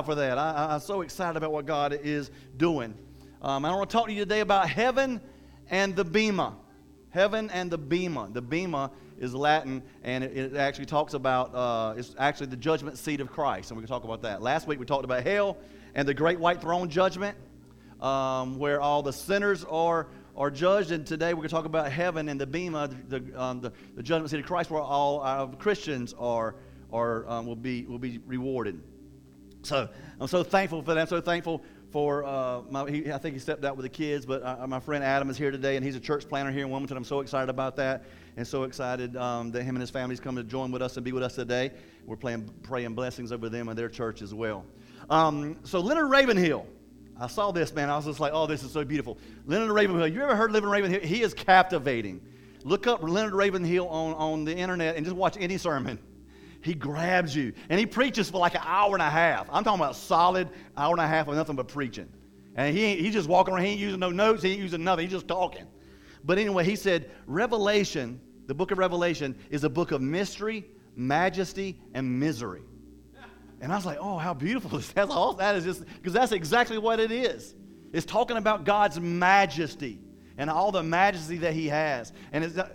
For that. I, am so excited about what God is doing. Um, I want to talk to you today about heaven and the bema. Heaven and the bema. The bema is Latin, and it, it actually talks about uh, it's actually the judgment seat of Christ, and we can talk about that. Last week we talked about hell and the great white throne judgment, um, where all the sinners are are judged, and today we're going to talk about heaven and the bema, the, um, the, the judgment seat of Christ, where all uh, Christians are, are um, will be will be rewarded. So I'm so thankful for that. I'm so thankful for uh, my, he, I think he stepped out with the kids, but uh, my friend Adam is here today, and he's a church planner here in Wilmington. I'm so excited about that, and so excited um, that him and his family's come to join with us and be with us today. We're playing, praying blessings over them and their church as well. Um, so Leonard Ravenhill, I saw this man. I was just like, oh, this is so beautiful. Leonard Ravenhill. You ever heard of Leonard Ravenhill? He is captivating. Look up Leonard Ravenhill on, on the internet and just watch any sermon he grabs you and he preaches for like an hour and a half. I'm talking about solid hour and a half of nothing but preaching. And he he's just walking around. He ain't using no notes. He ain't using nothing. He's just talking. But anyway, he said, Revelation, the book of Revelation, is a book of mystery, majesty, and misery. And I was like, oh, how beautiful is that? All that is just, because that's exactly what it is. It's talking about God's majesty and all the majesty that he has. And it's, uh,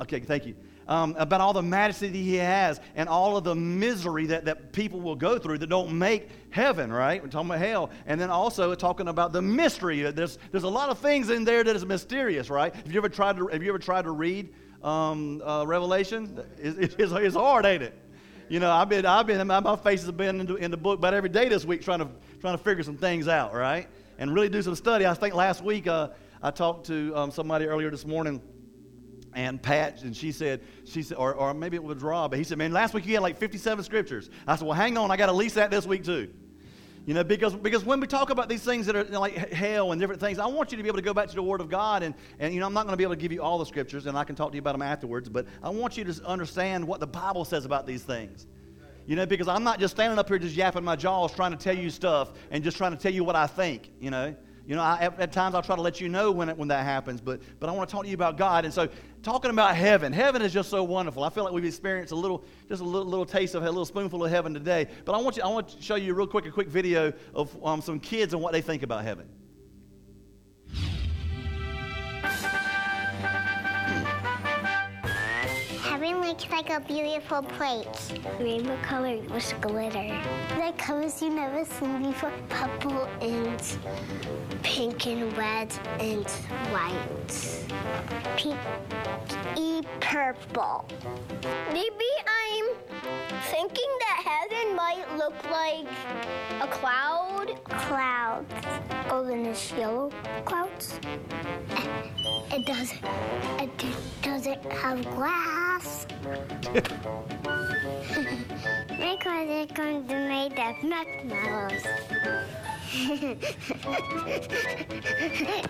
okay, thank you um, about all the majesty that he has and all of the misery that, that people will go through that don't make heaven, right? We're talking about hell. And then also talking about the mystery. There's, there's a lot of things in there that is mysterious, right? Have you ever tried to, have you ever tried to read um, uh, Revelation? It's, it's, it's hard, ain't it? You know, I've been, I've been, my face has been in the, in the book about every day this week trying to, trying to figure some things out, right? And really do some study. I think last week uh, I talked to um, somebody earlier this morning and Pat, and she said, she said, or, or maybe it was Rob, but he said, man, last week you had like 57 scriptures. I said, well, hang on, I got at least that this week too. You know, because, because when we talk about these things that are like hell and different things, I want you to be able to go back to the Word of God. And, and you know, I'm not going to be able to give you all the scriptures, and I can talk to you about them afterwards, but I want you to understand what the Bible says about these things. You know, because I'm not just standing up here just yapping my jaws trying to tell you stuff and just trying to tell you what I think, you know. You know, I, at, at, times I'll try to let you know when, it, when that happens, but, but I want to talk to you about God. And so, talking about heaven, heaven is just so wonderful. I feel like we've experienced a little, just a little, little taste of a little spoonful of heaven today. But I want, you, I want to show you real quick a quick video of um, some kids and what they think about heaven. Looks like a beautiful place. Rainbow colored with glitter. Like colors you never seen before. Purple and pink and red and white. Pink and purple. Maybe I'm thinking that heaven might look like a cloud. Clouds. Golden-ish yellow clouds. It doesn't. It doesn't have glass. because it's going to be made of marshmallows.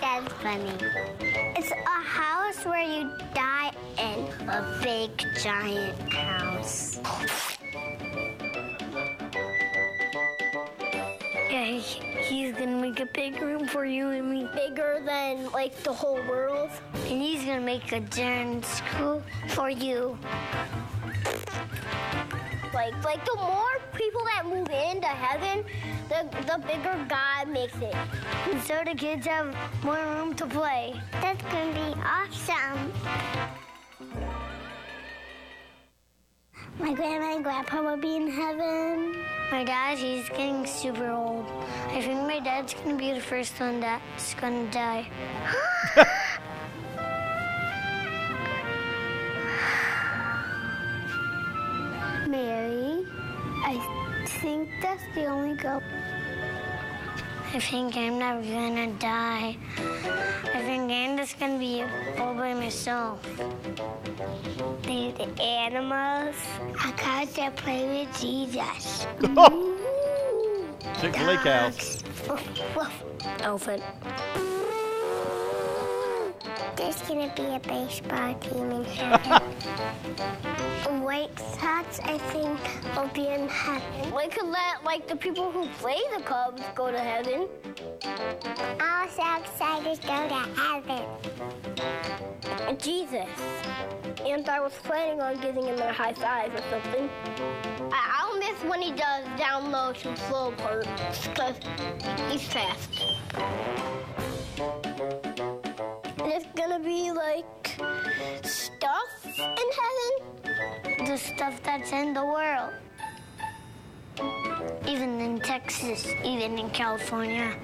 That's funny. It's a house where you die in a big giant house. Yeah, he's gonna make a big room for you and me. Bigger than like the whole world. And he's gonna make a giant school for you. Like, like the more people that move into heaven, the, the bigger God makes it. And so the kids have more room to play. That's gonna be awesome. My grandma and grandpa will be in heaven. My dad, he's getting super old. I think my dad's gonna be the first one that's gonna die. Mary, I think that's the only girl. I think I'm never gonna die. I think I'm just gonna be all by myself. The, the animals are cars that play with Jesus. Chick-fil-A cows. Elephant. There's gonna be a baseball team in heaven. White Sox, I think, will be in heaven. We could let like the people who play the Cubs go to heaven. All Sox Siders go to heaven. Jesus. And I was planning on giving him a high five or something. I- I'll miss when he does down low to slow parts because he's fast. It's gonna be like stuff in heaven. The stuff that's in the world. Even in Texas, even in California.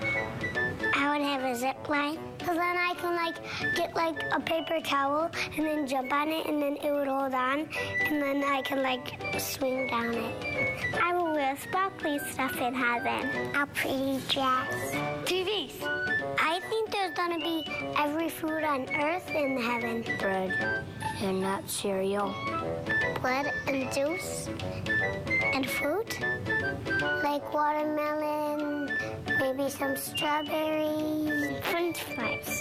I would have a zip line. Cause then I can like get like a paper towel and then jump on it and then it would hold on and then I can like swing down it. I will wear sparkly stuff in heaven. A pretty dress. TVs. I think there's gonna be every food on earth in heaven. Bread and not cereal. Bread and juice and fruit. Like watermelon, maybe some strawberries, french fries.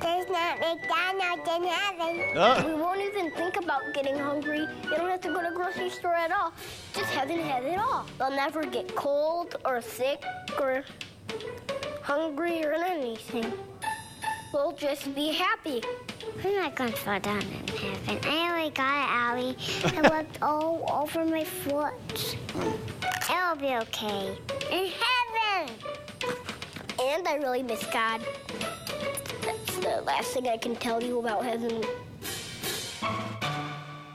There's not McDonald's in heaven. Uh, We won't even think about getting hungry. You don't have to go to grocery store at all. Just heaven has it all. They'll never get cold or sick or hungry or anything. We'll just be happy. I'm not going to fall down in heaven. I already got it, Allie. It looked all over my foot. It'll be okay. And I really miss God. That's the last thing I can tell you about heaven.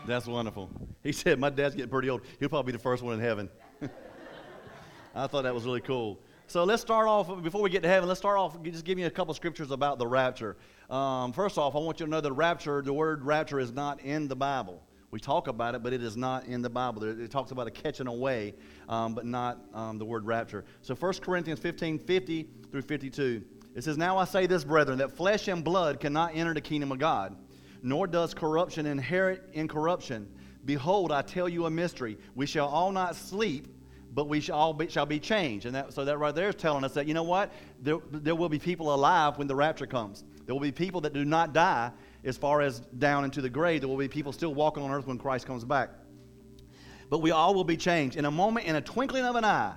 That's wonderful. He said, My dad's getting pretty old. He'll probably be the first one in heaven. I thought that was really cool. So let's start off, before we get to heaven, let's start off, just give me a couple scriptures about the rapture. Um, first off, I want you to know that rapture, the word rapture is not in the Bible. We talk about it, but it is not in the Bible. It talks about a catching away, um, but not um, the word rapture. So 1 Corinthians 15 50 through 52. It says, Now I say this, brethren, that flesh and blood cannot enter the kingdom of God, nor does corruption inherit incorruption. Behold, I tell you a mystery. We shall all not sleep, but we shall all be, shall be changed. And that, so that right there is telling us that, you know what? There, there will be people alive when the rapture comes. There will be people that do not die as far as down into the grave. There will be people still walking on earth when Christ comes back. But we all will be changed. In a moment, in a twinkling of an eye,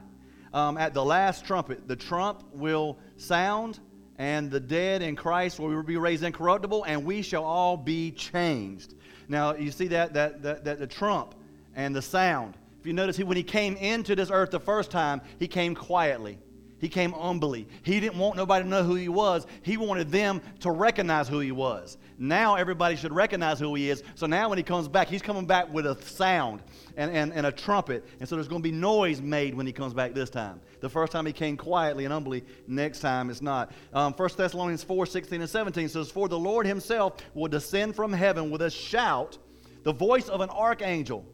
um, at the last trumpet, the trump will sound, and the dead in Christ will be raised incorruptible, and we shall all be changed. Now, you see that, that, that, that the trump and the sound. If you notice, he, when he came into this earth the first time, he came quietly. He came humbly. He didn't want nobody to know who he was. He wanted them to recognize who he was. Now everybody should recognize who he is. So now when he comes back, he's coming back with a sound and, and, and a trumpet. And so there's going to be noise made when he comes back this time. The first time he came quietly and humbly, next time it's not. Um, 1 Thessalonians 4 16 and 17 says, For the Lord himself will descend from heaven with a shout, the voice of an archangel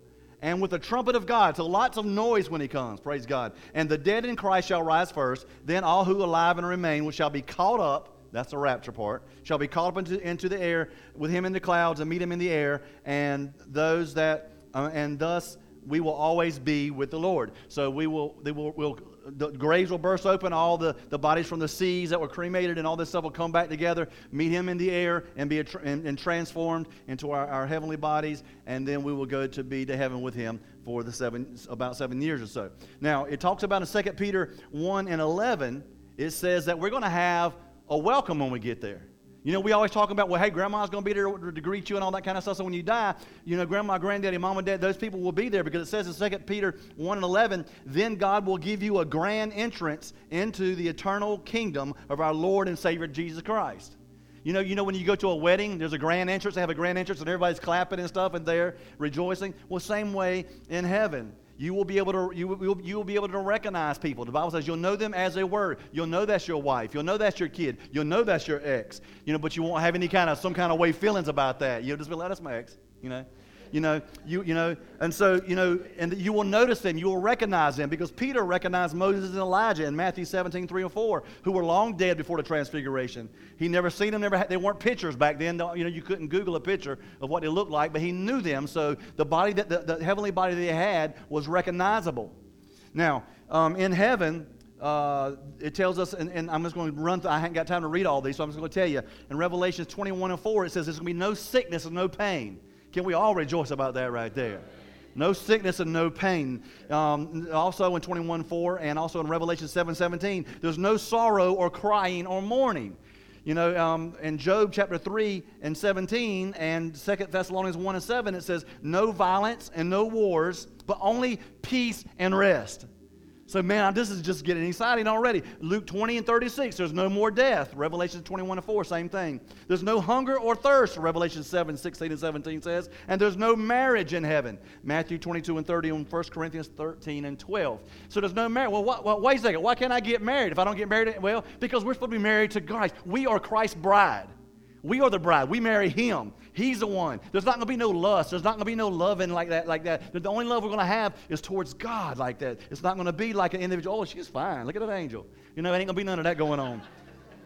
and with the trumpet of God. So lots of noise when he comes. Praise God. And the dead in Christ shall rise first. Then all who alive and remain shall be caught up. That's the rapture part. Shall be caught up into, into the air with him in the clouds and meet him in the air. And those that, uh, and thus we will always be with the Lord. So we will, they will, will the graves will burst open. All the, the bodies from the seas that were cremated and all this stuff will come back together, meet him in the air, and be and, and transformed into our, our heavenly bodies. And then we will go to be to heaven with him for the seven, about seven years or so. Now, it talks about in 2 Peter 1 and 11, it says that we're going to have a welcome when we get there. You know, we always talk about, well, hey, grandma's going to be there to greet you and all that kind of stuff. So when you die, you know, grandma, granddaddy, mom, and dad, those people will be there because it says in 2 Peter 1 and 11, then God will give you a grand entrance into the eternal kingdom of our Lord and Savior Jesus Christ. You know, you know when you go to a wedding, there's a grand entrance. They have a grand entrance, and everybody's clapping and stuff, and they're rejoicing. Well, same way in heaven. You will be able to you will, you will be able to recognize people. The Bible says you'll know them as they were. You'll know that's your wife. You'll know that's your kid. You'll know that's your ex. You know, but you won't have any kind of some kind of way feelings about that. You'll just be like, that's my ex. You know. You know, you, you know, and so, you know, and you will notice them, you will recognize them because Peter recognized Moses and Elijah in Matthew 17, 3 and 4, who were long dead before the transfiguration. He never seen them, never had, they weren't pictures back then. You know, you couldn't Google a picture of what they looked like, but he knew them. So the body that, the, the heavenly body they had was recognizable. Now, um, in heaven, uh, it tells us, and, and, I'm just going to run through, I haven't got time to read all these, so I'm just going to tell you. In Revelations 21 and 4, it says there's going to be no sickness and no pain. Can we all rejoice about that right there? No sickness and no pain. Um, also in 21 4 and also in Revelation 7 17, there's no sorrow or crying or mourning. You know, um, in Job chapter 3 and 17 and 2 Thessalonians 1 and 7, it says, No violence and no wars, but only peace and rest. So, man, this is just getting exciting already. Luke 20 and 36, there's no more death. Revelation 21 and 4, same thing. There's no hunger or thirst, Revelation 7, 16 and 17 says. And there's no marriage in heaven. Matthew 22 and 30 and 1 Corinthians 13 and 12. So there's no marriage. Well, what, well, wait a second. Why can't I get married if I don't get married? Well, because we're supposed to be married to Christ. We are Christ's bride. We are the bride. We marry him. He's the one. There's not going to be no lust. There's not going to be no loving like that. Like that. The only love we're going to have is towards God like that. It's not going to be like an individual. Oh, she's fine. Look at that angel. You know, it ain't going to be none of that going on.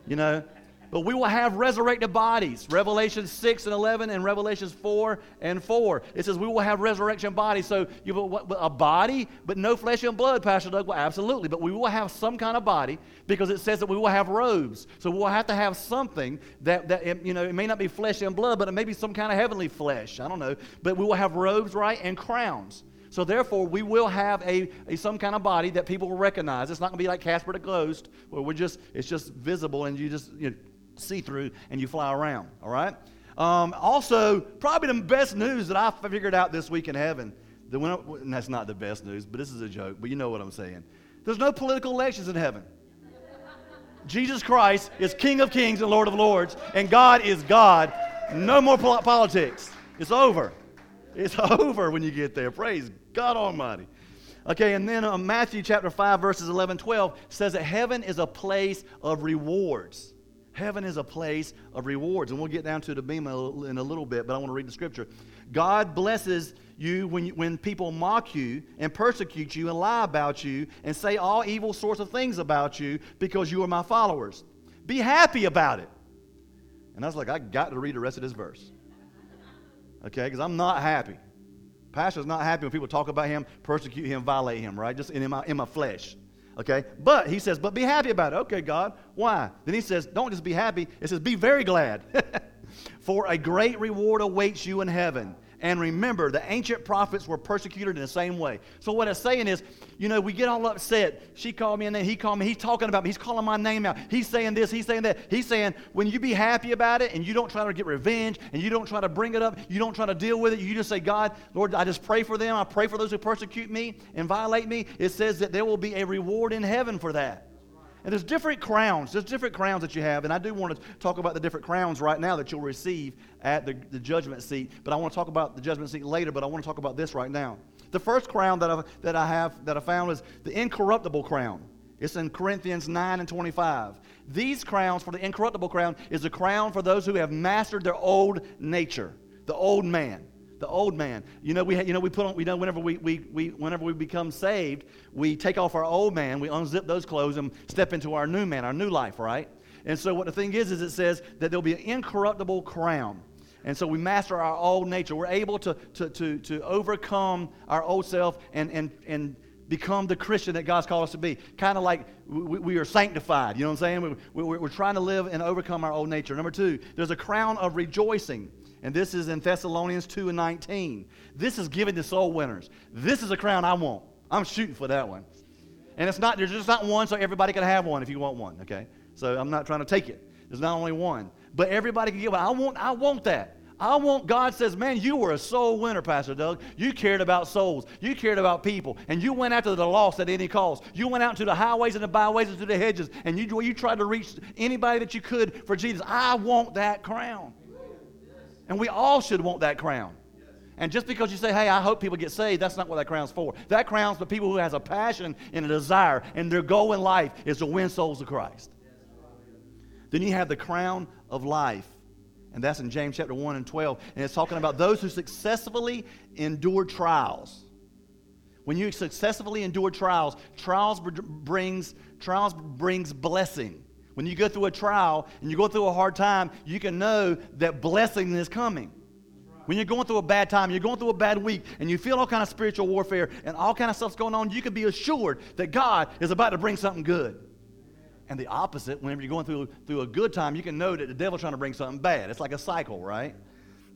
You know, but we will have resurrected bodies. Revelation 6 and 11 and Revelations 4 and 4. It says we will have resurrection bodies. So you have a body, but no flesh and blood, Pastor Doug. Well, absolutely. But we will have some kind of body because it says that we will have robes. So we'll have to have something that, that you know, it may not be flesh and blood, but it may be some kind of heavenly flesh. I don't know. But we will have robes, right, and crowns. So therefore, we will have a, a, some kind of body that people will recognize. It's not going to be like Casper the Ghost, where we're just it's just visible and you just you know, see through and you fly around, all right? Um, also, probably the best news that I figured out this week in heaven, the, and that's not the best news, but this is a joke, but you know what I'm saying. There's no political elections in heaven. Jesus Christ is King of kings and Lord of lords, and God is God. No more politics. It's over. It's over when you get there. Praise God Almighty. Okay, and then uh, Matthew chapter 5, verses 11, 12 says that heaven is a place of rewards. Heaven is a place of rewards. And we'll get down to the bema in a little bit, but I want to read the scripture. God blesses you when, you, when people mock you and persecute you and lie about you and say all evil sorts of things about you because you are my followers. Be happy about it. And I was like, I got to read the rest of this verse. Okay, because I'm not happy. Pastor's not happy when people talk about him, persecute him, violate him, right? Just in my, in my flesh. Okay? But he says, but be happy about it. Okay, God. Why? Then he says, don't just be happy. It says, be very glad. For a great reward awaits you in heaven. And remember, the ancient prophets were persecuted in the same way. So what it's saying is, you know, we get all upset. She called me and then he called me. He's talking about me. He's calling my name out. He's saying this. He's saying that. He's saying, when you be happy about it and you don't try to get revenge and you don't try to bring it up, you don't try to deal with it, you just say, God, Lord, I just pray for them. I pray for those who persecute me and violate me. It says that there will be a reward in heaven for that. And there's different crowns. There's different crowns that you have. And I do want to talk about the different crowns right now that you'll receive at the, the judgment seat. But I want to talk about the judgment seat later, but I want to talk about this right now. The first crown that I, that I have that I found is the incorruptible crown. It's in Corinthians 9 and 25. These crowns for the incorruptible crown is a crown for those who have mastered their old nature, the old man the old man. You know, we, you know, we put on, we know whenever we, we, we, whenever we become saved, we take off our old man, we unzip those clothes and step into our new man, our new life, right? And so what the thing is, is it says that there'll be an incorruptible crown. And so we master our old nature. We're able to, to, to, to overcome our old self and, and, and become the Christian that God's called us to be. Kind of like we, we, are sanctified. You know what I'm saying? We, we, we're trying to live and overcome our old nature. Number two, there's a crown of rejoicing. And this is in Thessalonians 2 and 19. This is given to soul winners. This is a crown I want. I'm shooting for that one. And it's not, there's just not one, so everybody can have one if you want one, okay? So I'm not trying to take it. There's not only one. But everybody can get one. I want, I want that. I want, God says, man, you were a soul winner, Pastor Doug. You cared about souls. You cared about people. And you went after the lost at any cost. You went out to the highways and the byways and to the hedges. And you, you tried to reach anybody that you could for Jesus. I want that crown. And we all should want that crown. And just because you say, hey, I hope people get saved, that's not what that crown's for. That crown's for people who has a passion and a desire, and their goal in life is to win souls to Christ. Then you have the crown of life. And that's in James chapter 1 and 12. And it's talking about those who successfully endure trials. When you successfully endure trials, trials brings, trials brings blessing. When you go through a trial and you go through a hard time, you can know that blessing is coming. when you're going through a bad time, you're going through a bad week, and you feel all kind of spiritual warfare and all kind of stuff's going on, you can be assured that God is about to bring something good. And the opposite, whenever you're going through, through a good time, you can know that the devil's trying to bring something bad. It's like a cycle, right?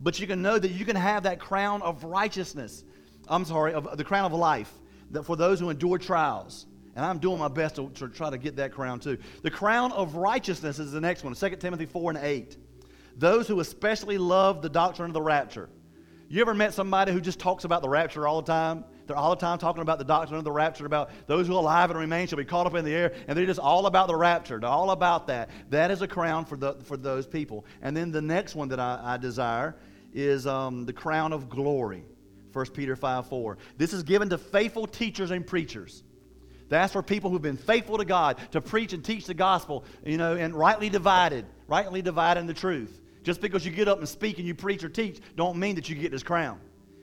But you can know that you can have that crown of righteousness. I'm sorry, of the crown of life that for those who endure trials. And I'm doing my best to, to try to get that crown too. The crown of righteousness is the next one 2 Timothy 4 and 8. Those who especially love the doctrine of the rapture. You ever met somebody who just talks about the rapture all the time? They're all the time talking about the doctrine of the rapture, about those who are alive and remain shall be caught up in the air, and they're just all about the rapture. They're all about that. That is a crown for, the, for those people. And then the next one that I, I desire is um, the crown of glory. 1 Peter 5 4. This is given to faithful teachers and preachers. That's for people who've been faithful to God to preach and teach the gospel, you know, and rightly divided, rightly dividing the truth. Just because you get up and speak and you preach or teach, don't mean that you get this crown.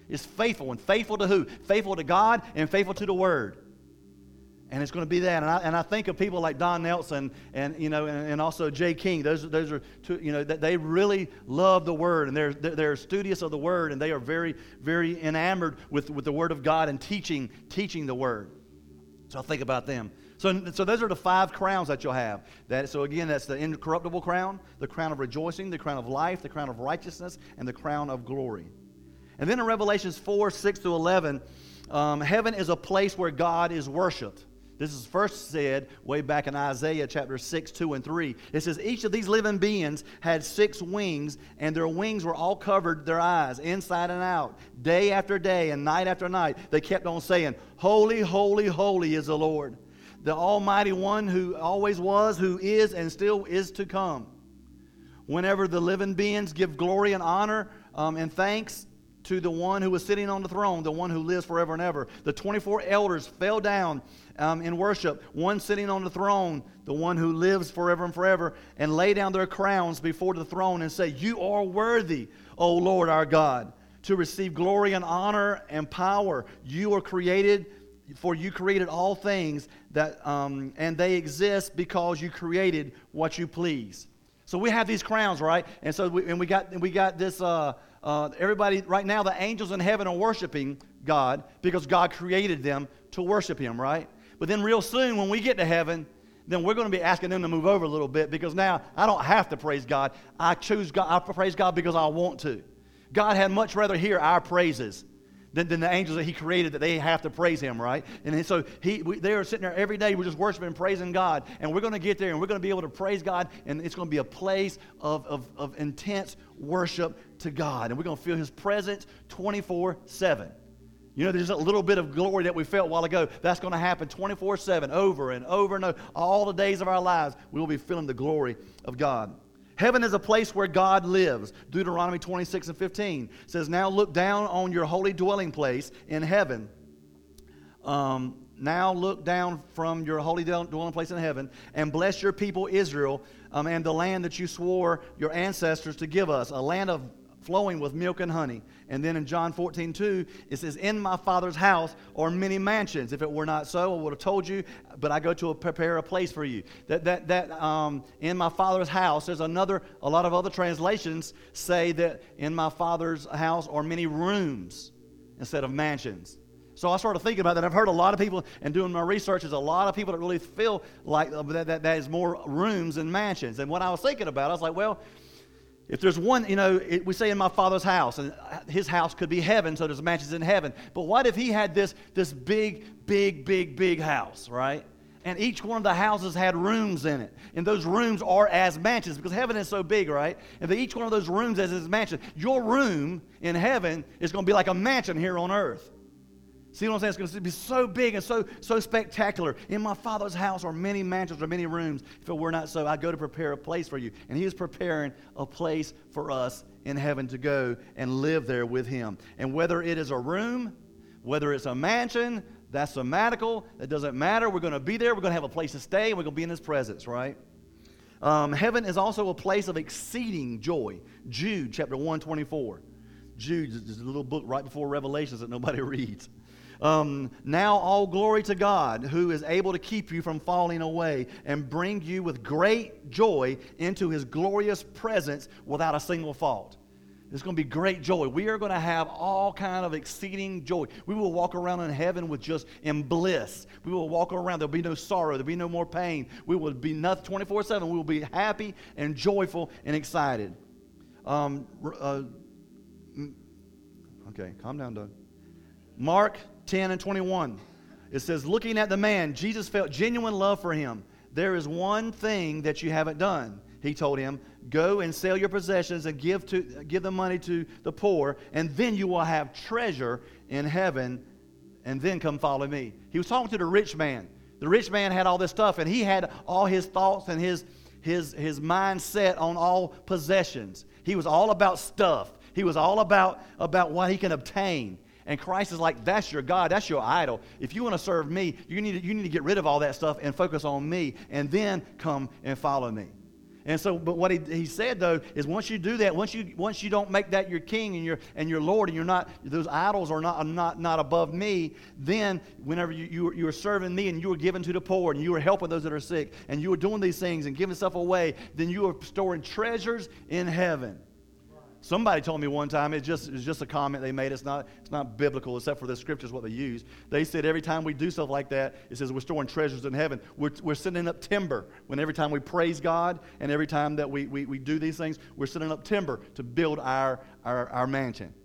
It's faithful. And faithful to who? Faithful to God and faithful to the Word. And it's going to be that. And I, and I think of people like Don Nelson and, you know, and, and also Jay King. Those, those are, two, you know, they really love the Word and they're, they're studious of the Word and they are very, very enamored with, with the Word of God and teaching, teaching the Word. So think about them. So, so those are the five crowns that you'll have. That, so again, that's the incorruptible crown, the crown of rejoicing, the crown of life, the crown of righteousness, and the crown of glory. And then in Revelations 4, 6 to 11, um, heaven is a place where God is worshiped. This is first said way back in Isaiah chapter 6, 2 and 3. It says, Each of these living beings had six wings, and their wings were all covered their eyes, inside and out. Day after day and night after night, they kept on saying, Holy, holy, holy is the Lord, the Almighty One who always was, who is, and still is to come. Whenever the living beings give glory and honor um, and thanks to the one who was sitting on the throne, the one who lives forever and ever. The 24 elders fell down um, in worship, one sitting on the throne, the one who lives forever and forever, and lay down their crowns before the throne and say, You are worthy, O Lord our God, to receive glory and honor and power. You are created, for you created all things, that, um, and they exist because you created what you please. So we have these crowns, right? And so we, and we got we got this. Uh, uh, everybody right now, the angels in heaven are worshiping God because God created them to worship Him, right? But then, real soon, when we get to heaven, then we're going to be asking them to move over a little bit because now I don't have to praise God. I choose God. I praise God because I want to. God had much rather hear our praises than, than the angels that He created that they have to praise Him, right? And so he, we, they are sitting there every day. We're just worshiping praising God. And we're going to get there and we're going to be able to praise God. And it's going to be a place of, of, of intense worship to God. And we're going to feel His presence 24 7. You know, there's a little bit of glory that we felt a while ago. That's going to happen 24 7, over and over and over. All the days of our lives, we will be feeling the glory of God. Heaven is a place where God lives. Deuteronomy 26 and 15 says, Now look down on your holy dwelling place in heaven. Um, now look down from your holy dwelling place in heaven and bless your people Israel um, and the land that you swore your ancestors to give us, a land of flowing with milk and honey. And then in John 14, 2, it says, In my Father's house are many mansions. If it were not so, I would have told you, but I go to a, prepare a place for you. That, that, that um, in my Father's house, there's another, a lot of other translations say that in my Father's house are many rooms instead of mansions. So I started thinking about that. I've heard a lot of people, and doing my research, is a lot of people that really feel like that, that, that is more rooms than mansions. And what I was thinking about, I was like, well, if there's one, you know, it, we say in my father's house, and his house could be heaven, so there's mansions in heaven. But what if he had this, this big, big, big, big house, right? And each one of the houses had rooms in it. And those rooms are as mansions because heaven is so big, right? And each one of those rooms is his mansion. Your room in heaven is going to be like a mansion here on earth. See what I'm saying? It's going to be so big and so, so spectacular. In my Father's house are many mansions or many rooms. If it were not so, I go to prepare a place for you. And He is preparing a place for us in heaven to go and live there with Him. And whether it is a room, whether it's a mansion, that's somatical. It doesn't matter. We're going to be there. We're going to have a place to stay. We're going to be in His presence, right? Um, heaven is also a place of exceeding joy. Jude chapter 124. Jude is a little book right before Revelations that nobody reads. Um, now, all glory to God, who is able to keep you from falling away and bring you with great joy into his glorious presence without a single fault. It's going to be great joy. We are going to have all kind of exceeding joy. We will walk around in heaven with just in bliss. We will walk around. There'll be no sorrow. There'll be no more pain. We will be nothing 24 7. We will be happy and joyful and excited. Um, uh, okay, calm down, Doug. Mark 10 and 21. It says, looking at the man, Jesus felt genuine love for him. There is one thing that you haven't done he told him, Go and sell your possessions and give, to, give the money to the poor, and then you will have treasure in heaven, and then come follow me. He was talking to the rich man. The rich man had all this stuff, and he had all his thoughts and his, his, his mindset on all possessions. He was all about stuff, he was all about, about what he can obtain. And Christ is like, that's your God, that's your idol. If you want to serve me, you need to, you need to get rid of all that stuff and focus on me, and then come and follow me. And so, but what he, he said though is once you do that, once you once you don't make that your king and your and your Lord, and you're not those idols are not not not above me, then whenever you you, you are serving me and you are giving to the poor and you are helping those that are sick and you are doing these things and giving stuff away, then you are storing treasures in heaven. Somebody told me one time, it's just, it's just a comment they made. It's not, it's not biblical, except for the scriptures, what they use. They said every time we do stuff like that, it says we're storing treasures in heaven. We're, we're sending up timber. When every time we praise God and every time that we, we, we do these things, we're sending up timber to build our, our, our mansion.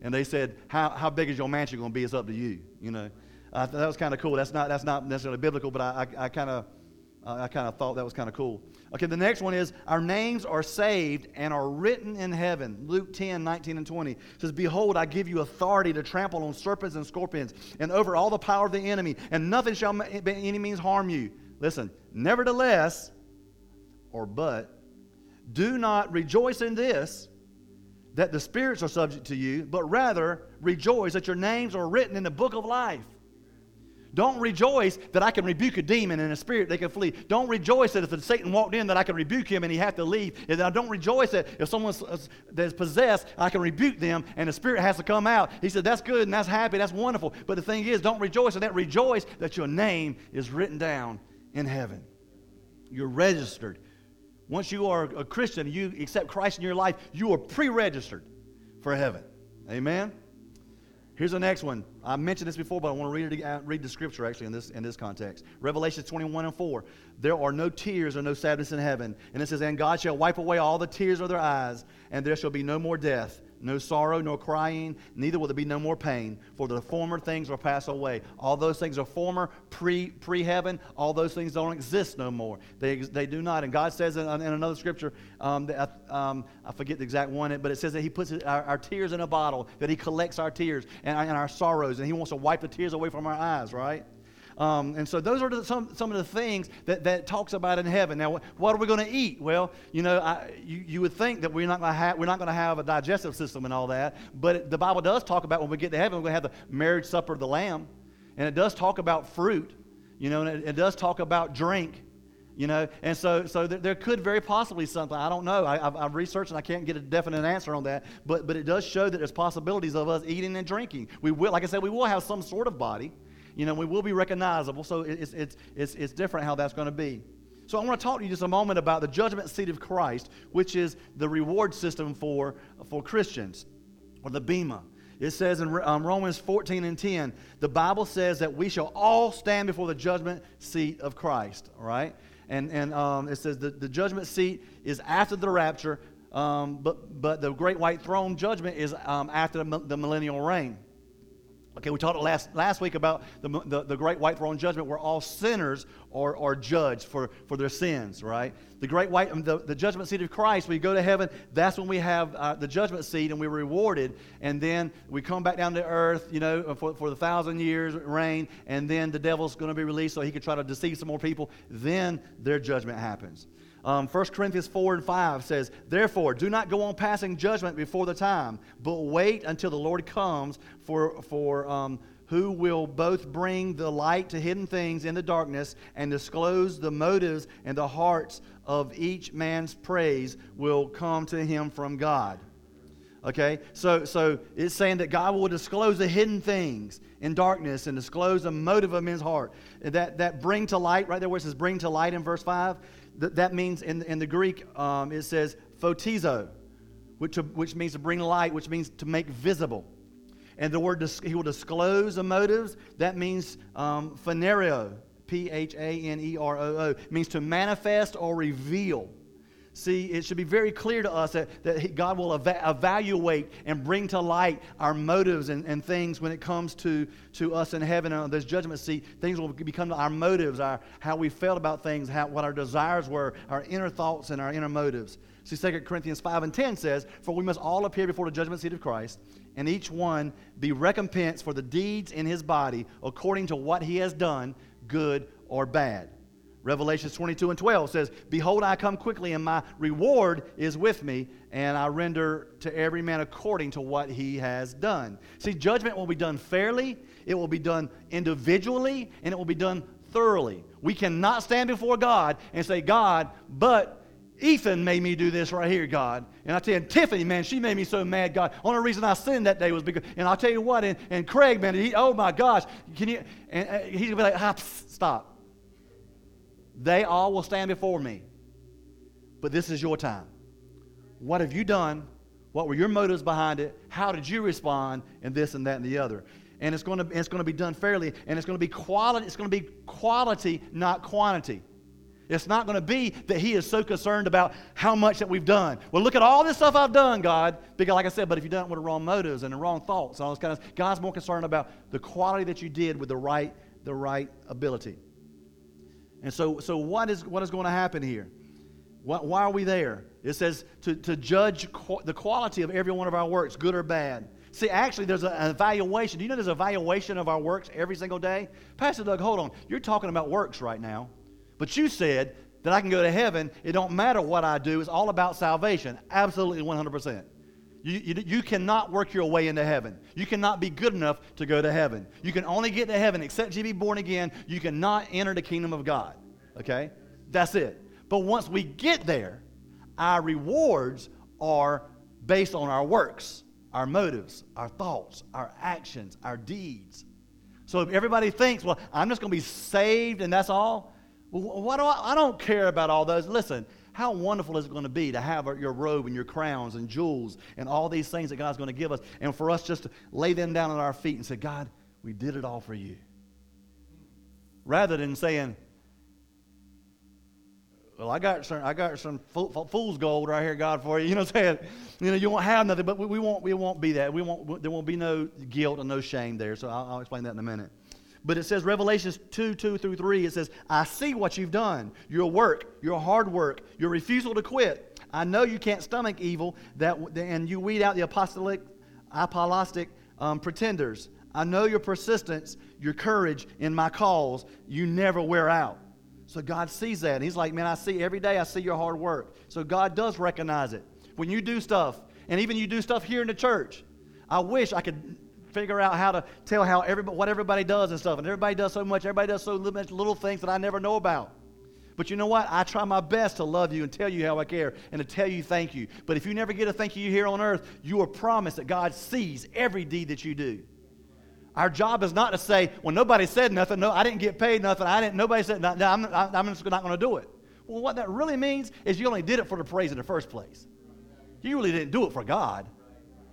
And they said, how, how big is your mansion going to be? It's up to you. You know, uh, that was kind of cool. That's not, that's not necessarily biblical, but I, I, I kind of I kind of thought that was kind of cool. Okay, the next one is our names are saved and are written in heaven. Luke 10, 19 and 20 says, Behold, I give you authority to trample on serpents and scorpions and over all the power of the enemy, and nothing shall by any means harm you. Listen, nevertheless, or but, do not rejoice in this, that the spirits are subject to you, but rather rejoice that your names are written in the book of life. Don't rejoice that I can rebuke a demon and a spirit they can flee. Don't rejoice that if Satan walked in that I can rebuke him and he have to leave. And I don't rejoice that if someone uh, that's possessed, I can rebuke them and the spirit has to come out. He said, that's good and that's happy, that's wonderful. But the thing is, don't rejoice in that. Rejoice that your name is written down in heaven. You're registered. Once you are a Christian, you accept Christ in your life, you are pre-registered for heaven. Amen? Here's the next one. I mentioned this before, but I want to read, it, uh, read the scripture actually in this, in this context. Revelation 21 and 4. There are no tears or no sadness in heaven. And it says, And God shall wipe away all the tears of their eyes, and there shall be no more death, no sorrow, nor crying, neither will there be no more pain, for the former things will pass away. All those things are former, pre pre heaven. All those things don't exist no more. They, they do not. And God says in, in another scripture, um, that, um, I forget the exact one, but it says that He puts our, our tears in a bottle, that He collects our tears and, and our sorrows, and He wants to wipe the tears away from our eyes, right? Um, and so those are the, some, some of the things that, that talks about in heaven. Now, what are we going to eat? Well, you know, I, you, you would think that we're not going to have we're not going to have a digestive system and all that, but it, the Bible does talk about when we get to heaven, we're going to have the marriage supper of the Lamb, and it does talk about fruit, you know, and it, it does talk about drink. You know, and so so there, could very possibly something. I don't know. I, have I've researched and I can't get a definite answer on that. But but it does show that there's possibilities of us eating and drinking. We will, like I said, we will have some sort of body you know, we will be recognizable. So it's, it's, it's, it's different how that's going to be. So I want to talk to you just a moment about the judgment seat of Christ, which is the reward system for, for Christians, or the Bema. It says in um, Romans 14 and 10, the Bible says that we shall all stand before the judgment seat of Christ, all right? And, and um, it says the, the judgment seat is after the rapture, um, but, but the great white throne judgment is um, after the, the millennial reign. Okay, we talked last, last week about the, the, the, great white throne judgment where all sinners are, are judged for, for their sins, right? The great white, um, the, the judgment seat of Christ, we go to heaven, that's when we have uh, the judgment seat and we're rewarded. And then we come back down to earth, you know, for, for the thousand years reign, and then the devil's going to be released so he can try to deceive some more people. Then their judgment happens. Um, 1 Corinthians 4 and 5 says, Therefore, do not go on passing judgment before the time, but wait until the Lord comes, for, for um, who will both bring the light to hidden things in the darkness and disclose the motives and the hearts of each man's praise will come to him from God. Okay, so so it's saying that God will disclose the hidden things in darkness and disclose the motive of men's heart. That that bring to light, right there where it says bring to light in verse 5, that, that means in, in the Greek, um, it says photizo, which, which means to bring light, which means to make visible. And the word dis- he will disclose the motives. That means um, phanereo, P H A N E R O O, means to manifest or reveal. See, it should be very clear to us that, that God will eva- evaluate and bring to light our motives and, and things when it comes to, to us in heaven and on this judgment seat. Things will become our motives, our, how we felt about things, how, what our desires were, our inner thoughts and our inner motives. See, 2 Corinthians 5 and 10 says, For we must all appear before the judgment seat of Christ, and each one be recompensed for the deeds in his body according to what he has done, good or bad. Revelations 22 and 12 says, Behold, I come quickly, and my reward is with me, and I render to every man according to what he has done. See, judgment will be done fairly, it will be done individually, and it will be done thoroughly. We cannot stand before God and say, God, but Ethan made me do this right here, God. And I tell you, Tiffany, man, she made me so mad, God. Only reason I sinned that day was because, and I'll tell you what, and, and Craig, man, he, oh my gosh, can you, and, uh, he's gonna be like, ah, psst, stop. They all will stand before me. But this is your time. What have you done? What were your motives behind it? How did you respond? And this and that and the other. And it's going to, it's going to be done fairly, and it's going to be quality. It's going to be quality, not quantity. It's not going to be that he is so concerned about how much that we've done. Well, look at all this stuff I've done, God. Because, like I said, but if you've done it with the wrong motives and the wrong thoughts, all this kind of God's more concerned about the quality that you did with the right, the right ability. And so, so what, is, what is going to happen here? Why, why are we there? It says to, to judge qu- the quality of every one of our works, good or bad. See, actually, there's an evaluation. Do you know there's an evaluation of our works every single day? Pastor Doug, hold on. You're talking about works right now. But you said that I can go to heaven. It don't matter what I do. It's all about salvation. Absolutely 100%. You, you, you, cannot work your way into heaven. You cannot be good enough to go to heaven. You can only get to heaven except you be born again. You cannot enter the kingdom of God. Okay? That's it. But once we get there, our rewards are based on our works, our motives, our thoughts, our actions, our deeds. So if everybody thinks, well, I'm just going to be saved and that's all, well, what do I, I don't care about all those. Listen, how wonderful is it going to be to have your robe and your crowns and jewels and all these things that God's going to give us, and for us just to lay them down at our feet and say, God, we did it all for you. Rather than saying, well, I got some, I got some fool's gold right here, God, for you. You know what I'm saying? You know, you won't have nothing, but we, we won't, we won't be that. We won't, there won't be no guilt and no shame there. So I'll, I'll explain that in a minute. But it says, Revelations 2 2 through 3, it says, I see what you've done, your work, your hard work, your refusal to quit. I know you can't stomach evil, that, and you weed out the apostolic, apostolic um, pretenders. I know your persistence, your courage in my cause. You never wear out. So God sees that. And He's like, man, I see every day, I see your hard work. So God does recognize it. When you do stuff, and even you do stuff here in the church, I wish I could figure out how to tell how everybody, what everybody does and stuff. And everybody does so much. Everybody does so little things that I never know about. But you know what? I try my best to love you and tell you how I care and to tell you thank you. But if you never get a thank you here on earth, you are promised that God sees every deed that you do. Our job is not to say, well, nobody said nothing. No, I didn't get paid nothing. I didn't, nobody said, no, I'm, I'm just not going to do it. Well, what that really means is you only did it for the praise in the first place. You really didn't do it for God.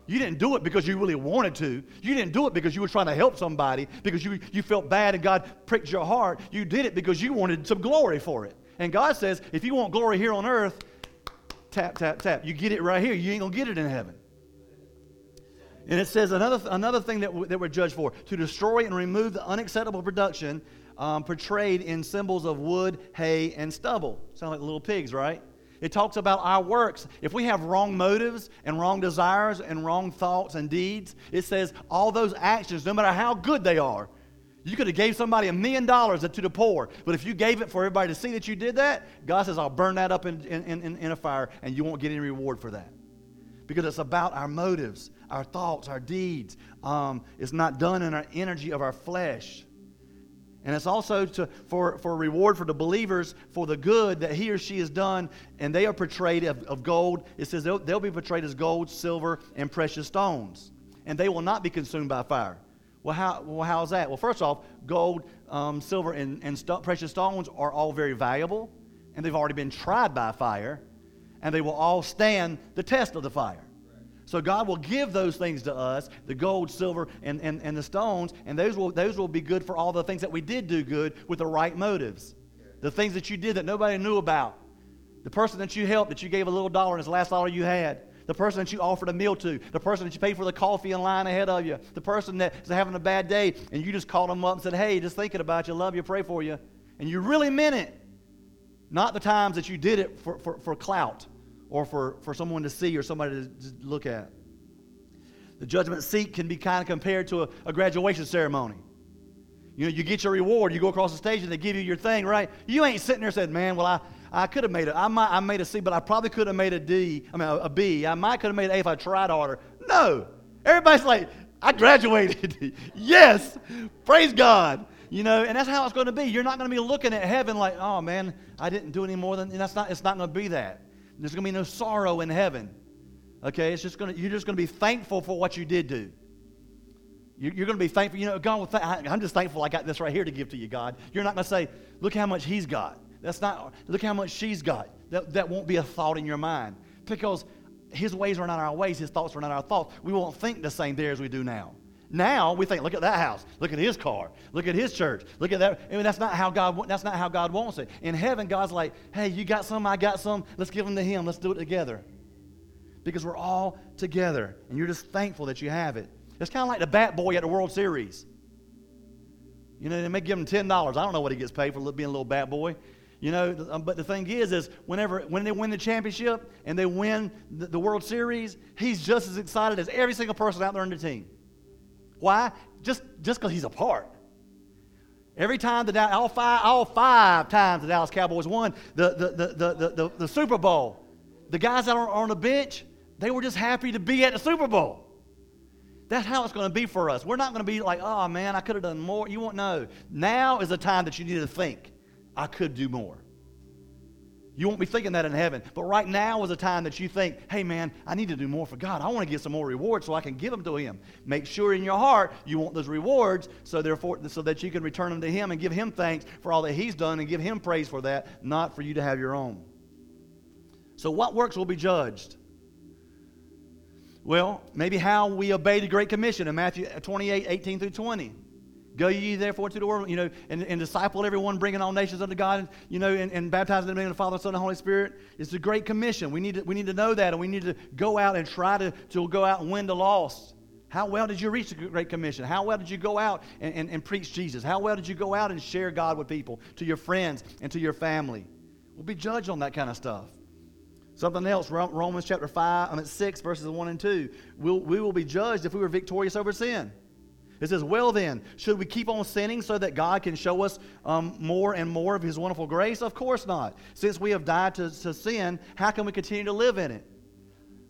You didn't do it because you really wanted to. You didn't do it because you were trying to help somebody, because you, you felt bad and God pricked your heart. You did it because you wanted some glory for it. And God says, if you want glory here on earth, tap, tap, tap. You get it right here. You ain't going to get it in heaven. And it says another, another thing that, w- that we're judged for to destroy and remove the unacceptable production um, portrayed in symbols of wood, hay, and stubble. Sound like little pigs, right? It talks about our works. If we have wrong motives and wrong desires and wrong thoughts and deeds, it says all those actions, no matter how good they are, you could have gave somebody a million dollars to the poor, but if you gave it for everybody to see that you did that, God says, I'll burn that up in, in, in, in a fire and you won't get any reward for that. Because it's about our motives, our thoughts, our deeds. Um, it's not done in our energy of our flesh. And it's also to, for, for reward for the believers for the good that he or she has done, and they are portrayed of, of gold. It says they'll, they'll be portrayed as gold, silver, and precious stones. And they will not be consumed by fire. Well, how, well how's that? Well, first off, gold, um, silver, and, and st- precious stones are all very valuable, and they've already been tried by fire, and they will all stand the test of the fire. So God will give those things to us, the gold, silver, and, and, and the stones, and those will, those will be good for all the things that we did do good with the right motives. The things that you did that nobody knew about. The person that you helped, that you gave a little dollar and the last dollar you had. The person that you offered a meal to. The person that you paid for the coffee in line ahead of you. The person that's having a bad day and you just called them up and said, hey, just thinking about you, love you, pray for you. And you really meant it. Not the times that you did it for, for, for clout or for, for someone to see or somebody to, look at. The judgment seat can be kind of compared to a, a, graduation ceremony. You know, you get your reward, you go across the stage and they give you your thing, right? You ain't sitting there saying, man, well, I, I could have made it. I, might, I made a C, but I probably could have made a D, I mean, a, a B. I might could have made an A if I tried harder. No. Everybody's like, I graduated. yes. Praise God. You know, and that's how it's going to be. You're not going to be looking at heaven like, oh man, I didn't do any more than that's not it's not going to be that. There's going to be no sorrow in heaven. Okay, it's just going to, you're just going to be thankful for what you did do. You're going to be thankful. You know, God, I'm just thankful I got this right here to give to you, God. You're not going to say, look how much he's got. That's not, look how much she's got. That, that won't be a thought in your mind. Because his ways are not our ways, his thoughts are not our thoughts. We won't think the same there as we do now. Now we think, look at that house, look at his car, look at his church, look at that. I mean, that's not how God. That's not how God wants it. In heaven, God's like, hey, you got some, I got some. Let's give them to Him. Let's do it together, because we're all together, and you're just thankful that you have it. It's kind of like the bat boy at the World Series. You know, they may give him ten dollars. I don't know what he gets paid for being a little bat boy. You know, um, but the thing is, is whenever when they win the championship and they win the, the World Series, he's just as excited as every single person out there on the team. Why? Just just because he's a part. Every time the all five, all five times the Dallas Cowboys won the, the, the, the, the, the Super Bowl, the guys that are on the bench, they were just happy to be at the Super Bowl. That's how it's going to be for us. We're not going to be like, oh man, I could have done more. You won't know. Now is the time that you need to think, I could do more. You won't be thinking that in heaven. But right now is a time that you think, hey, man, I need to do more for God. I want to get some more rewards so I can give them to Him. Make sure in your heart you want those rewards so, therefore, so that you can return them to Him and give Him thanks for all that He's done and give Him praise for that, not for you to have your own. So, what works will be judged? Well, maybe how we obey the Great Commission in Matthew 28 18 through 20. Go ye therefore to the world, you know, and, and disciple everyone, bringing all nations unto God, and, you know, and, and baptizing them in the name of the Father, Son, and Holy Spirit. It's a great commission. We need, to, we need to know that, and we need to go out and try to, to go out and win the lost. How well did you reach the Great Commission? How well did you go out and, and, and preach Jesus? How well did you go out and share God with people, to your friends, and to your family? We'll be judged on that kind of stuff. Something else, Romans chapter 5, I mean 6, verses 1 and 2. We'll, we will be judged if we were victorious over sin. It says, Well, then, should we keep on sinning so that God can show us um, more and more of His wonderful grace? Of course not. Since we have died to, to sin, how can we continue to live in it?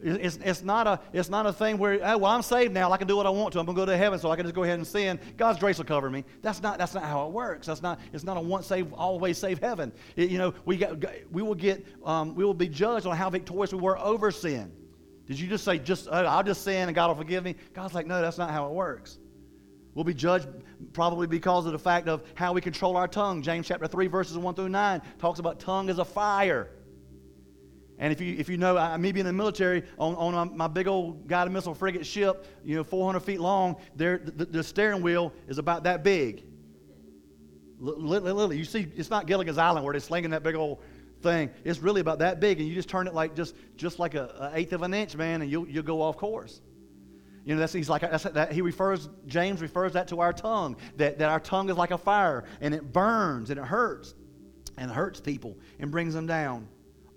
It's, it's, not a, it's not a thing where, oh, well, I'm saved now. I can do what I want to. I'm going to go to heaven, so I can just go ahead and sin. God's grace will cover me. That's not, that's not how it works. That's not, it's not a once saved, always saved heaven. It, you know, we, got, we, will get, um, we will be judged on how victorious we were over sin. Did you just say, just, oh, I'll just sin and God will forgive me? God's like, no, that's not how it works. We'll be judged probably because of the fact of how we control our tongue. James chapter 3, verses 1 through 9 talks about tongue as a fire. And if you, if you know, I, me being in the military, on, on um, my big old guided missile frigate ship, you know, 400 feet long, there, the, the steering wheel is about that big. Literally, you see, it's not Gilligan's Island where they're slinging that big old thing. It's really about that big, and you just turn it like just, just like an eighth of an inch, man, and you'll, you'll go off course. You know, he's like, that, he refers, James refers that to our tongue, that, that our tongue is like a fire and it burns and it hurts and hurts people and brings them down.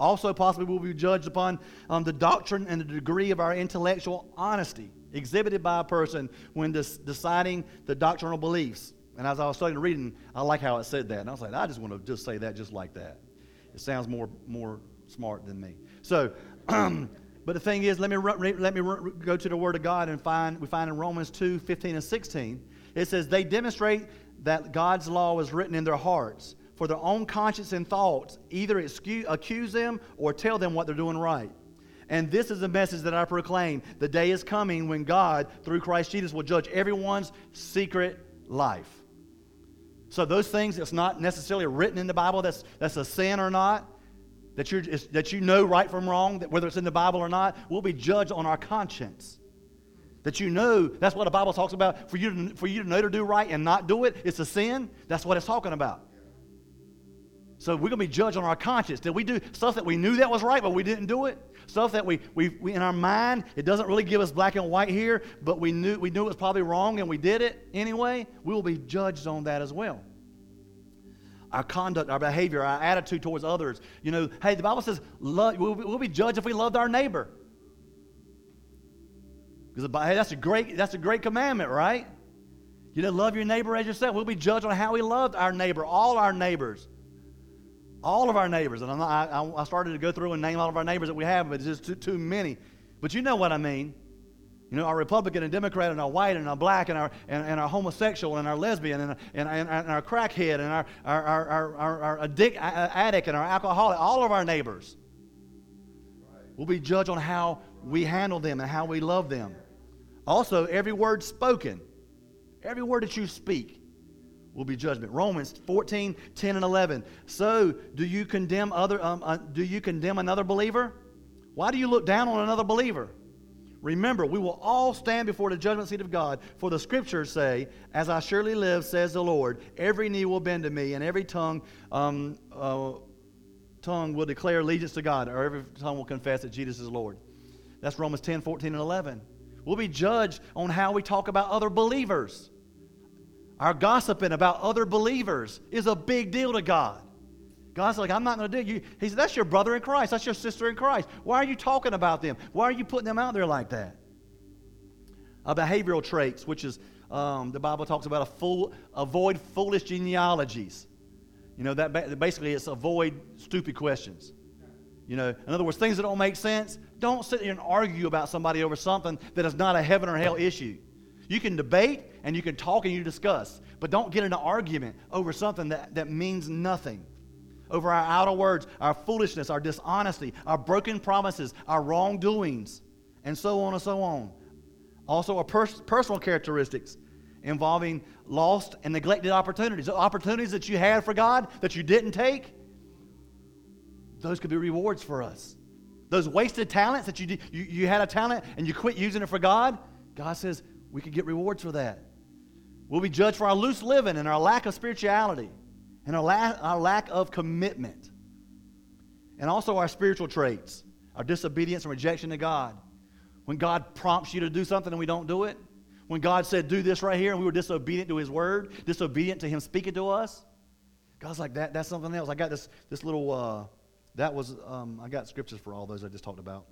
Also, possibly we'll be judged upon um, the doctrine and the degree of our intellectual honesty exhibited by a person when deciding the doctrinal beliefs. And as I was studying reading, I like how it said that. And I was like, I just want to just say that just like that. It sounds more, more smart than me. So, But the thing is, let me, let me go to the Word of God and find, we find in Romans 2 15 and 16, it says, They demonstrate that God's law is written in their hearts for their own conscience and thoughts, either excuse, accuse them or tell them what they're doing right. And this is the message that I proclaim. The day is coming when God, through Christ Jesus, will judge everyone's secret life. So, those things that's not necessarily written in the Bible, that's, that's a sin or not, that, you're, that you know right from wrong, that whether it's in the Bible or not, we'll be judged on our conscience. That you know, that's what the Bible talks about. For you, to, for you to know to do right and not do it, it's a sin. That's what it's talking about. So we're going to be judged on our conscience. Did we do stuff that we knew that was right, but we didn't do it? Stuff that we, we, we in our mind, it doesn't really give us black and white here, but we knew, we knew it was probably wrong and we did it anyway. We will be judged on that as well our conduct, our behavior, our attitude towards others. You know, hey, the Bible says love, we'll, we'll be judged if we loved our neighbor. Because hey, that's a great that's a great commandment, right? You know, love your neighbor as yourself. We'll be judged on how we loved our neighbor, all our neighbors, all of our neighbors. And not, i I, started to go through and name all of our neighbors that we have, but it's just too, too many. But you know what I mean. You know, our Republican and Democrat and our white and our black and our, and, and our homosexual and our lesbian and, and, and, and our crackhead and our, our, our, our, our, our addict, addict and our alcoholic, all of our neighbors will be judged on how we handle them and how we love them. Also, every word spoken, every word that you speak will be judgment. Romans 14, 10, and 11. So, do you condemn other um, uh, do you condemn another believer? Why do you look down on another believer? Remember, we will all stand before the judgment seat of God, for the scriptures say, As I surely live, says the Lord, every knee will bend to me, and every tongue, um, uh, tongue will declare allegiance to God, or every tongue will confess that Jesus is Lord. That's Romans 10, 14, and 11. We'll be judged on how we talk about other believers. Our gossiping about other believers is a big deal to God. God's like, I'm not going to do you. He said, That's your brother in Christ. That's your sister in Christ. Why are you talking about them? Why are you putting them out there like that? Uh, behavioral traits, which is um, the Bible talks about a fool, avoid foolish genealogies. You know, that basically it's avoid stupid questions. You know, in other words, things that don't make sense, don't sit there and argue about somebody over something that is not a heaven or hell issue. You can debate and you can talk and you discuss, but don't get in an argument over something that, that means nothing over our outer words, our foolishness, our dishonesty, our broken promises, our wrongdoings, and so on and so on. Also, our pers- personal characteristics involving lost and neglected opportunities. Opportunities that you had for God that you didn't take, those could be rewards for us. Those wasted talents that you, did, you, you had a talent and you quit using it for God, God says we could get rewards for that. We'll be judged for our loose living and our lack of spirituality and our, la- our lack of commitment, and also our spiritual traits, our disobedience and rejection to God. When God prompts you to do something and we don't do it, when God said, do this right here, and we were disobedient to His word, disobedient to Him speaking to us, God's like, that, that's something else. I got this, this little, uh, that was, um, I got scriptures for all those I just talked about.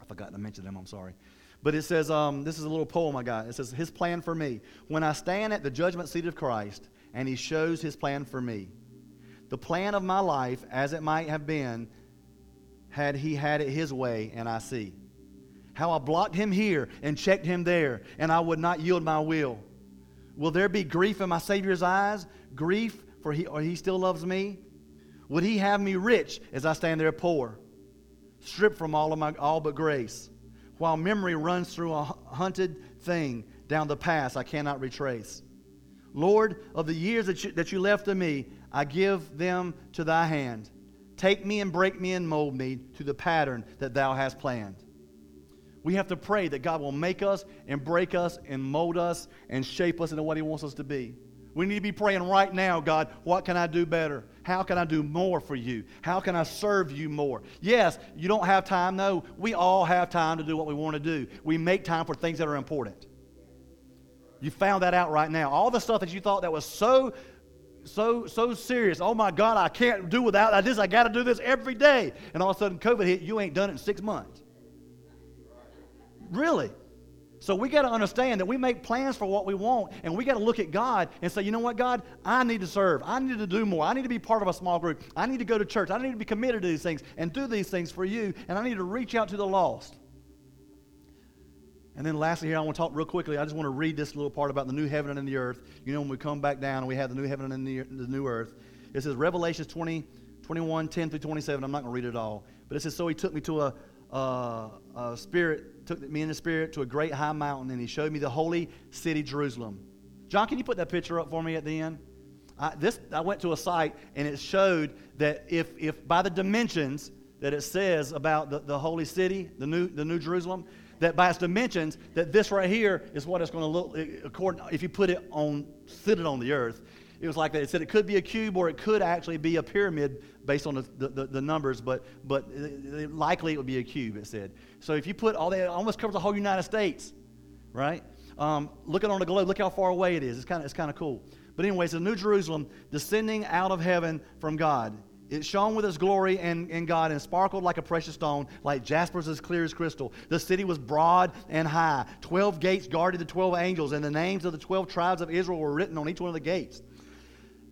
I forgot to mention them, I'm sorry. But it says, um, this is a little poem I got. It says, His plan for me. When I stand at the judgment seat of Christ, and he shows his plan for me. The plan of my life, as it might have been, had he had it his way, and I see. How I blocked him here and checked him there, and I would not yield my will. Will there be grief in my Savior's eyes? Grief, for he, or he still loves me? Would he have me rich as I stand there poor, stripped from all of my all but grace, while memory runs through a hunted thing down the path I cannot retrace? Lord, of the years that you, that you left to me, I give them to thy hand. Take me and break me and mold me to the pattern that thou hast planned. We have to pray that God will make us and break us and mold us and shape us into what He wants us to be. We need to be praying right now, God, what can I do better? How can I do more for you? How can I serve you more? Yes, you don't have time. No, we all have time to do what we want to do. We make time for things that are important. You found that out right now. All the stuff that you thought that was so, so, so serious. Oh my God, I can't do without this. I got to do this every day. And all of a sudden, COVID hit. You ain't done it in six months. Really? So we got to understand that we make plans for what we want, and we got to look at God and say, you know what, God, I need to serve. I need to do more. I need to be part of a small group. I need to go to church. I need to be committed to these things and do these things for you, and I need to reach out to the lost. And then lastly, here I want to talk real quickly. I just want to read this little part about the new heaven and the earth. You know, when we come back down and we have the new heaven and the, the new earth, it says Revelations 20, 21, 10 through 27. I'm not going to read it all. But it says, So he took me to a, a, a spirit, took me in the spirit to a great high mountain, and he showed me the holy city, Jerusalem. John, can you put that picture up for me at the end? I, this, I went to a site and it showed that if, if by the dimensions that it says about the, the holy city, the new, the new Jerusalem, that by its dimensions, that this right here is what it's going to look eh, according if you put it on, sit it on the earth. It was like that. It said it could be a cube or it could actually be a pyramid based on the, the, the numbers, but, but it, likely it would be a cube, it said. So if you put all that, it almost covers the whole United States, right? Um, looking on the globe, look how far away it is. It's kind of it's kind of cool. But anyway, it's the New Jerusalem descending out of heaven from God. It shone with its glory and, and God and sparkled like a precious stone, like jaspers as clear as crystal. The city was broad and high. Twelve gates guarded the twelve angels, and the names of the twelve tribes of Israel were written on each one of the gates.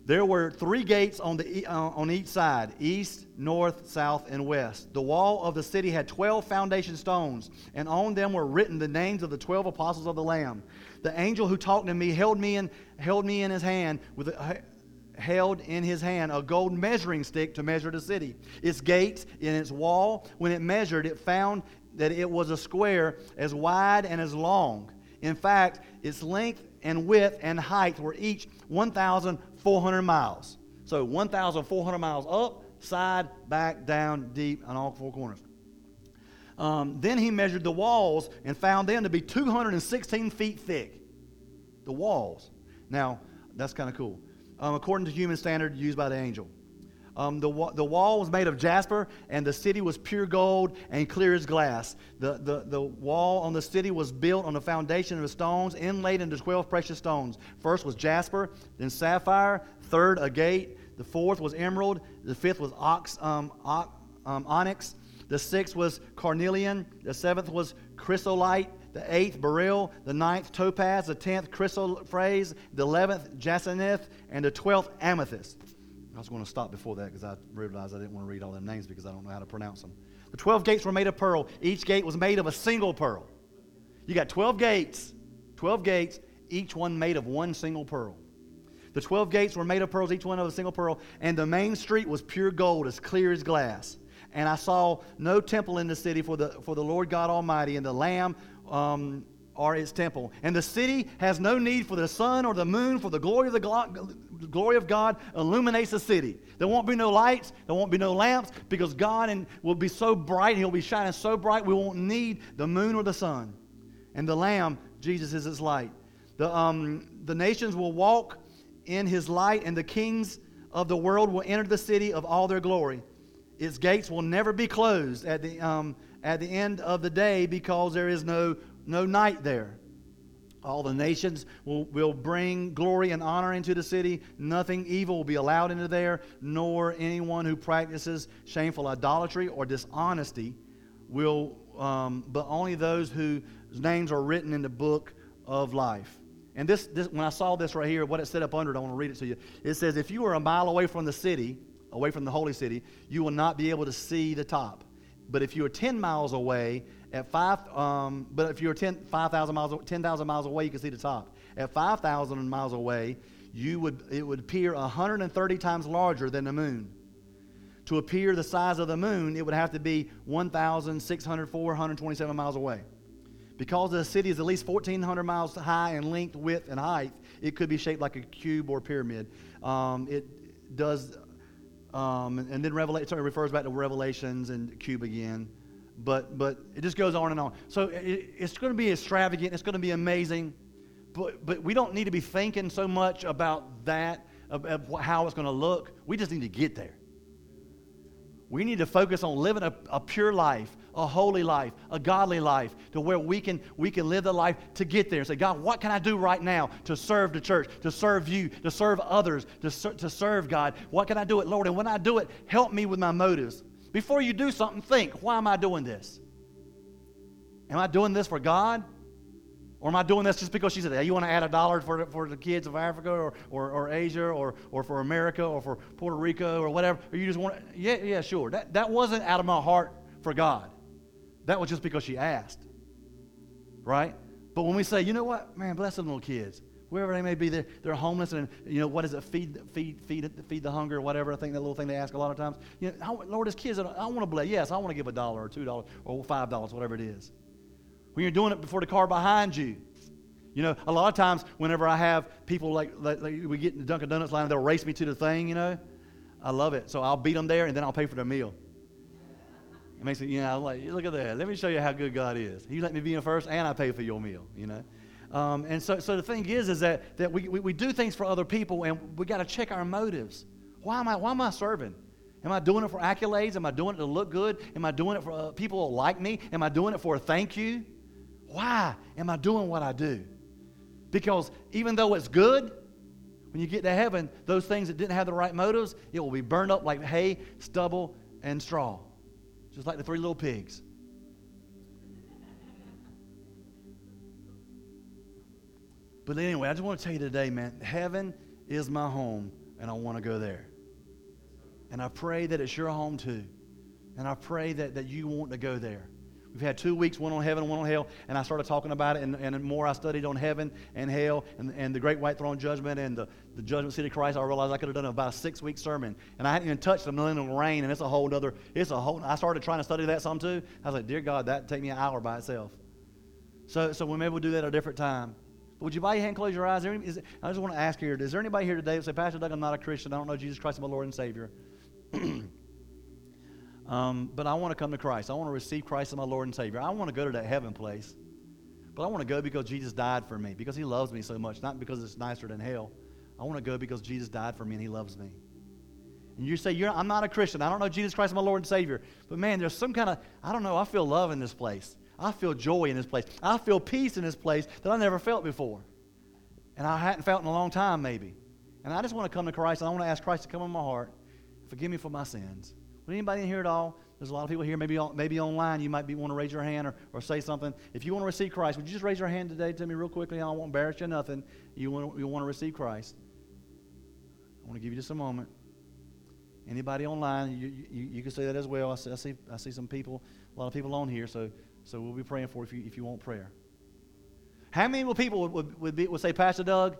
There were three gates on, the, uh, on each side east, north, south, and west. The wall of the city had 12 foundation stones, and on them were written the names of the 12 apostles of the Lamb. The angel who talked to me held me in, held me in his hand with a, held in his hand a gold measuring stick to measure the city. Its gates and its wall, when it measured, it found that it was a square as wide and as long. In fact, its length and width and height were each 1,400 miles. So 1,400 miles up, side, back, down, deep, on all four corners. Um, then he measured the walls and found them to be 216 feet thick. The walls. Now, that's kind of cool um, according to human standard used by the angel. Um, the, the wall was made of jasper, and the city was pure gold and clear as glass. The, the, the wall on the city was built on the foundation of stones inlaid into 12 precious stones. First was jasper, then sapphire, third, agate, the fourth was emerald, the fifth was ox, um, ox, um, onyx, the sixth was carnelian, the seventh was chrysolite, the eighth beryl, the ninth topaz, the tenth chrysoprase, the eleventh jacinth, and the twelfth amethyst. I was going to stop before that because I realized I didn't want to read all their names because I don't know how to pronounce them. The 12 gates were made of pearl. Each gate was made of a single pearl. You got 12 gates, 12 gates, each one made of one single pearl. The 12 gates were made of pearls, each one of a single pearl, and the main street was pure gold, as clear as glass. And I saw no temple in the city for the, for the Lord God Almighty, and the Lamb um, are its temple. And the city has no need for the sun or the moon, for the glory of the glory of God illuminates the city. There won't be no lights, there won't be no lamps, because God and, will be so bright, He'll be shining so bright, we won't need the moon or the sun. And the Lamb, Jesus, is its light. The, um, the nations will walk in His light, and the kings of the world will enter the city of all their glory. Its gates will never be closed at the, um, at the end of the day because there is no, no night there. All the nations will, will bring glory and honor into the city. Nothing evil will be allowed into there, nor anyone who practices shameful idolatry or dishonesty will, um, but only those whose names are written in the book of life. And this, this, when I saw this right here, what it said up under it, I want to read it to you. It says, If you are a mile away from the city, away from the holy city, you will not be able to see the top. But if you are 10 miles away, at five, um, but if you're 10, 5,000 miles, 10,000 miles away, you can see the top. At 5,000 miles away, you would, it would appear 130 times larger than the moon. To appear the size of the moon, it would have to be 1,604, 127 miles away. Because the city is at least 1,400 miles high in length, width, and height, it could be shaped like a cube or pyramid. Um, it does um, and, and, then Revelation it refers back to Revelations and cube again. But, but it just goes on and on. So it, it's going to be extravagant. It's going to be amazing. But, but we don't need to be thinking so much about that, of how it's going to look. We just need to get there. We need to focus on living a, a, pure life, a holy life, a godly life, to where we can, we can live the life to get there and say, God, what can I do right now to serve the church, to serve you, to serve others, to, ser- to serve God? What can I do it, Lord? And when I do it, help me with my motives. Before you do something, think, why am I doing this? Am I doing this for God? Or am I doing this just because she said, hey, you want to add a dollar for, for the kids of Africa or, or, or Asia or, or for America or for Puerto Rico or whatever? Or you just want to, yeah, yeah, sure. That, that wasn't out of my heart for God. That was just because she asked. Right? But when we say, you know what, man, bless them little kids. Wherever they may be, they're, they're homeless and, you know, what is it, feed, feed, feed, feed the hunger or whatever. I think that little thing they ask a lot of times. You know, Lord, as kids, I want to bless. Yes, I want to give a dollar or two dollars or five dollars, whatever it is when you're doing it before the car behind you. You know, a lot of times whenever I have people like, like, like we get in the Dunkin' Donuts line, they'll race me to the thing, you know. I love it. So I'll beat them there and then I'll pay for their meal. It makes me, you know, like, look at that. Let me show you how good God is. He let me be in first and I pay for your meal, you know. Um, and so, so the thing is, is that, that we, we, we do things for other people and we got to check our motives. Why am I, why am I serving? Am I doing it for accolades? Am I doing it to look good? Am I doing it for uh, people to like me? Am I doing it for a thank you? Why am I doing what I do? Because even though it's good, when you get to heaven, those things that didn't have the right motives, it will be burned up like hay, stubble, and straw. Just like the three little pigs. But anyway, I just want to tell you today, man, heaven is my home, and I want to go there. And I pray that it's your home too. And I pray that, that you want to go there. We've had two weeks, one on heaven, one on hell, and I started talking about it, and, and more I studied on heaven and hell and, and the great white throne judgment and the, the judgment seat of Christ. I realized I could have done about a six week sermon, and I hadn't even touched the millennial reign, and it's a whole other, it's a whole, I started trying to study that some too. I was like, dear God, that'd take me an hour by itself. So, so we maybe we'll do that at a different time. But would you bow your hand, close your eyes? Any, is, I just want to ask here, is there anybody here today that say, Pastor Doug, I'm not a Christian, I don't know Jesus Christ as my Lord and Savior? Um, but I want to come to Christ. I want to receive Christ as my Lord and Savior. I want to go to that heaven place. But I want to go because Jesus died for me, because he loves me so much, not because it's nicer than hell. I want to go because Jesus died for me and he loves me. And you say, I'm not a Christian. I don't know Jesus Christ as my Lord and Savior. But man, there's some kind of, I don't know, I feel love in this place. I feel joy in this place. I feel peace in this place that I never felt before. And I hadn't felt in a long time, maybe. And I just want to come to Christ and I want to ask Christ to come in my heart Forgive me for my sins. Anybody in here at all? There's a lot of people here, maybe, maybe online, you might be, want to raise your hand or, or say something. If you want to receive Christ, would you just raise your hand today to me real quickly? I won't embarrass you nothing. You want, you want to receive Christ. I want to give you just a moment. Anybody online, you, you, you can say that as well. I see, I see, I see some people, a lot of people on here, so, so we'll be praying for if you, if you want prayer. How many people would, would, would, be, would say, Pastor Doug,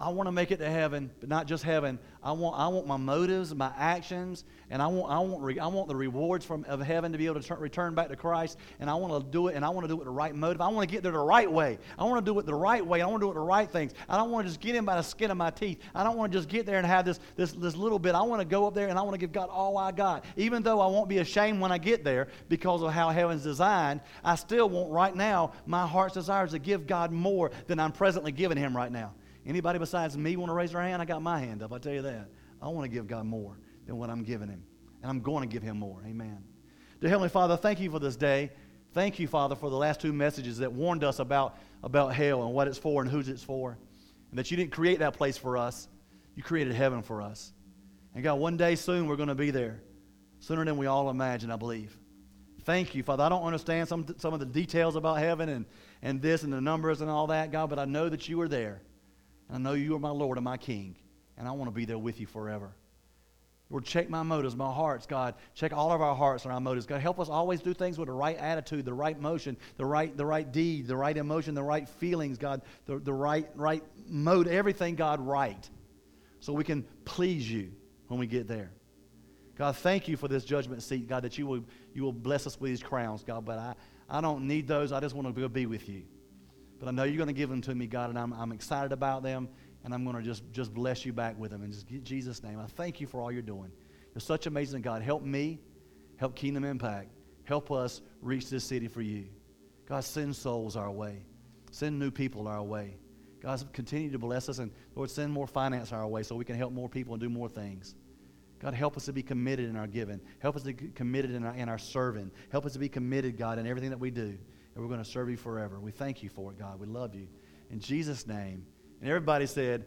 I want to make it to heaven, but not just heaven. I want, I want my motives, my actions, and I want, I want, re, I want the rewards from, of heaven to be able to turn, return back to Christ. And I want to do it, and I want to do it the right motive. I want to get there the right way. I want to do it the right way. I want to do it the right things. I don't want to just get in by the skin of my teeth. I don't want to just get there and have this, this, this little bit. I want to go up there and I want to give God all I got. Even though I won't be ashamed when I get there because of how heaven's designed, I still want right now my heart's desires to give God more than I'm presently giving Him right now. Anybody besides me want to raise their hand? I got my hand up. I tell you that. I want to give God more than what I'm giving Him. And I'm going to give Him more. Amen. Dear Heavenly Father, thank you for this day. Thank you, Father, for the last two messages that warned us about, about hell and what it's for and who's it's for. And that you didn't create that place for us, you created heaven for us. And God, one day soon we're going to be there. Sooner than we all imagine, I believe. Thank you, Father. I don't understand some, some of the details about heaven and, and this and the numbers and all that, God, but I know that you are there. And I know you are my Lord and my King, and I want to be there with you forever. Lord, check my motives, my hearts, God. Check all of our hearts and our motives. God, help us always do things with the right attitude, the right motion, the right, the right deed, the right emotion, the right feelings, God, the, the right, right mode, everything, God, right. So we can please you when we get there. God, thank you for this judgment seat, God, that you will, you will bless us with these crowns, God. But I, I don't need those. I just want to be with you. But I know you're going to give them to me, God, and I'm, I'm excited about them, and I'm going to just, just bless you back with them. In just Jesus' name, I thank you for all you're doing. You're such amazing God. Help me, help Kingdom Impact. Help us reach this city for you. God, send souls our way. Send new people our way. God, continue to bless us, and Lord, send more finance our way so we can help more people and do more things. God, help us to be committed in our giving. Help us to be committed in our, in our serving. Help us to be committed, God, in everything that we do and we're going to serve you forever. We thank you for it, God. We love you. In Jesus' name. And everybody said,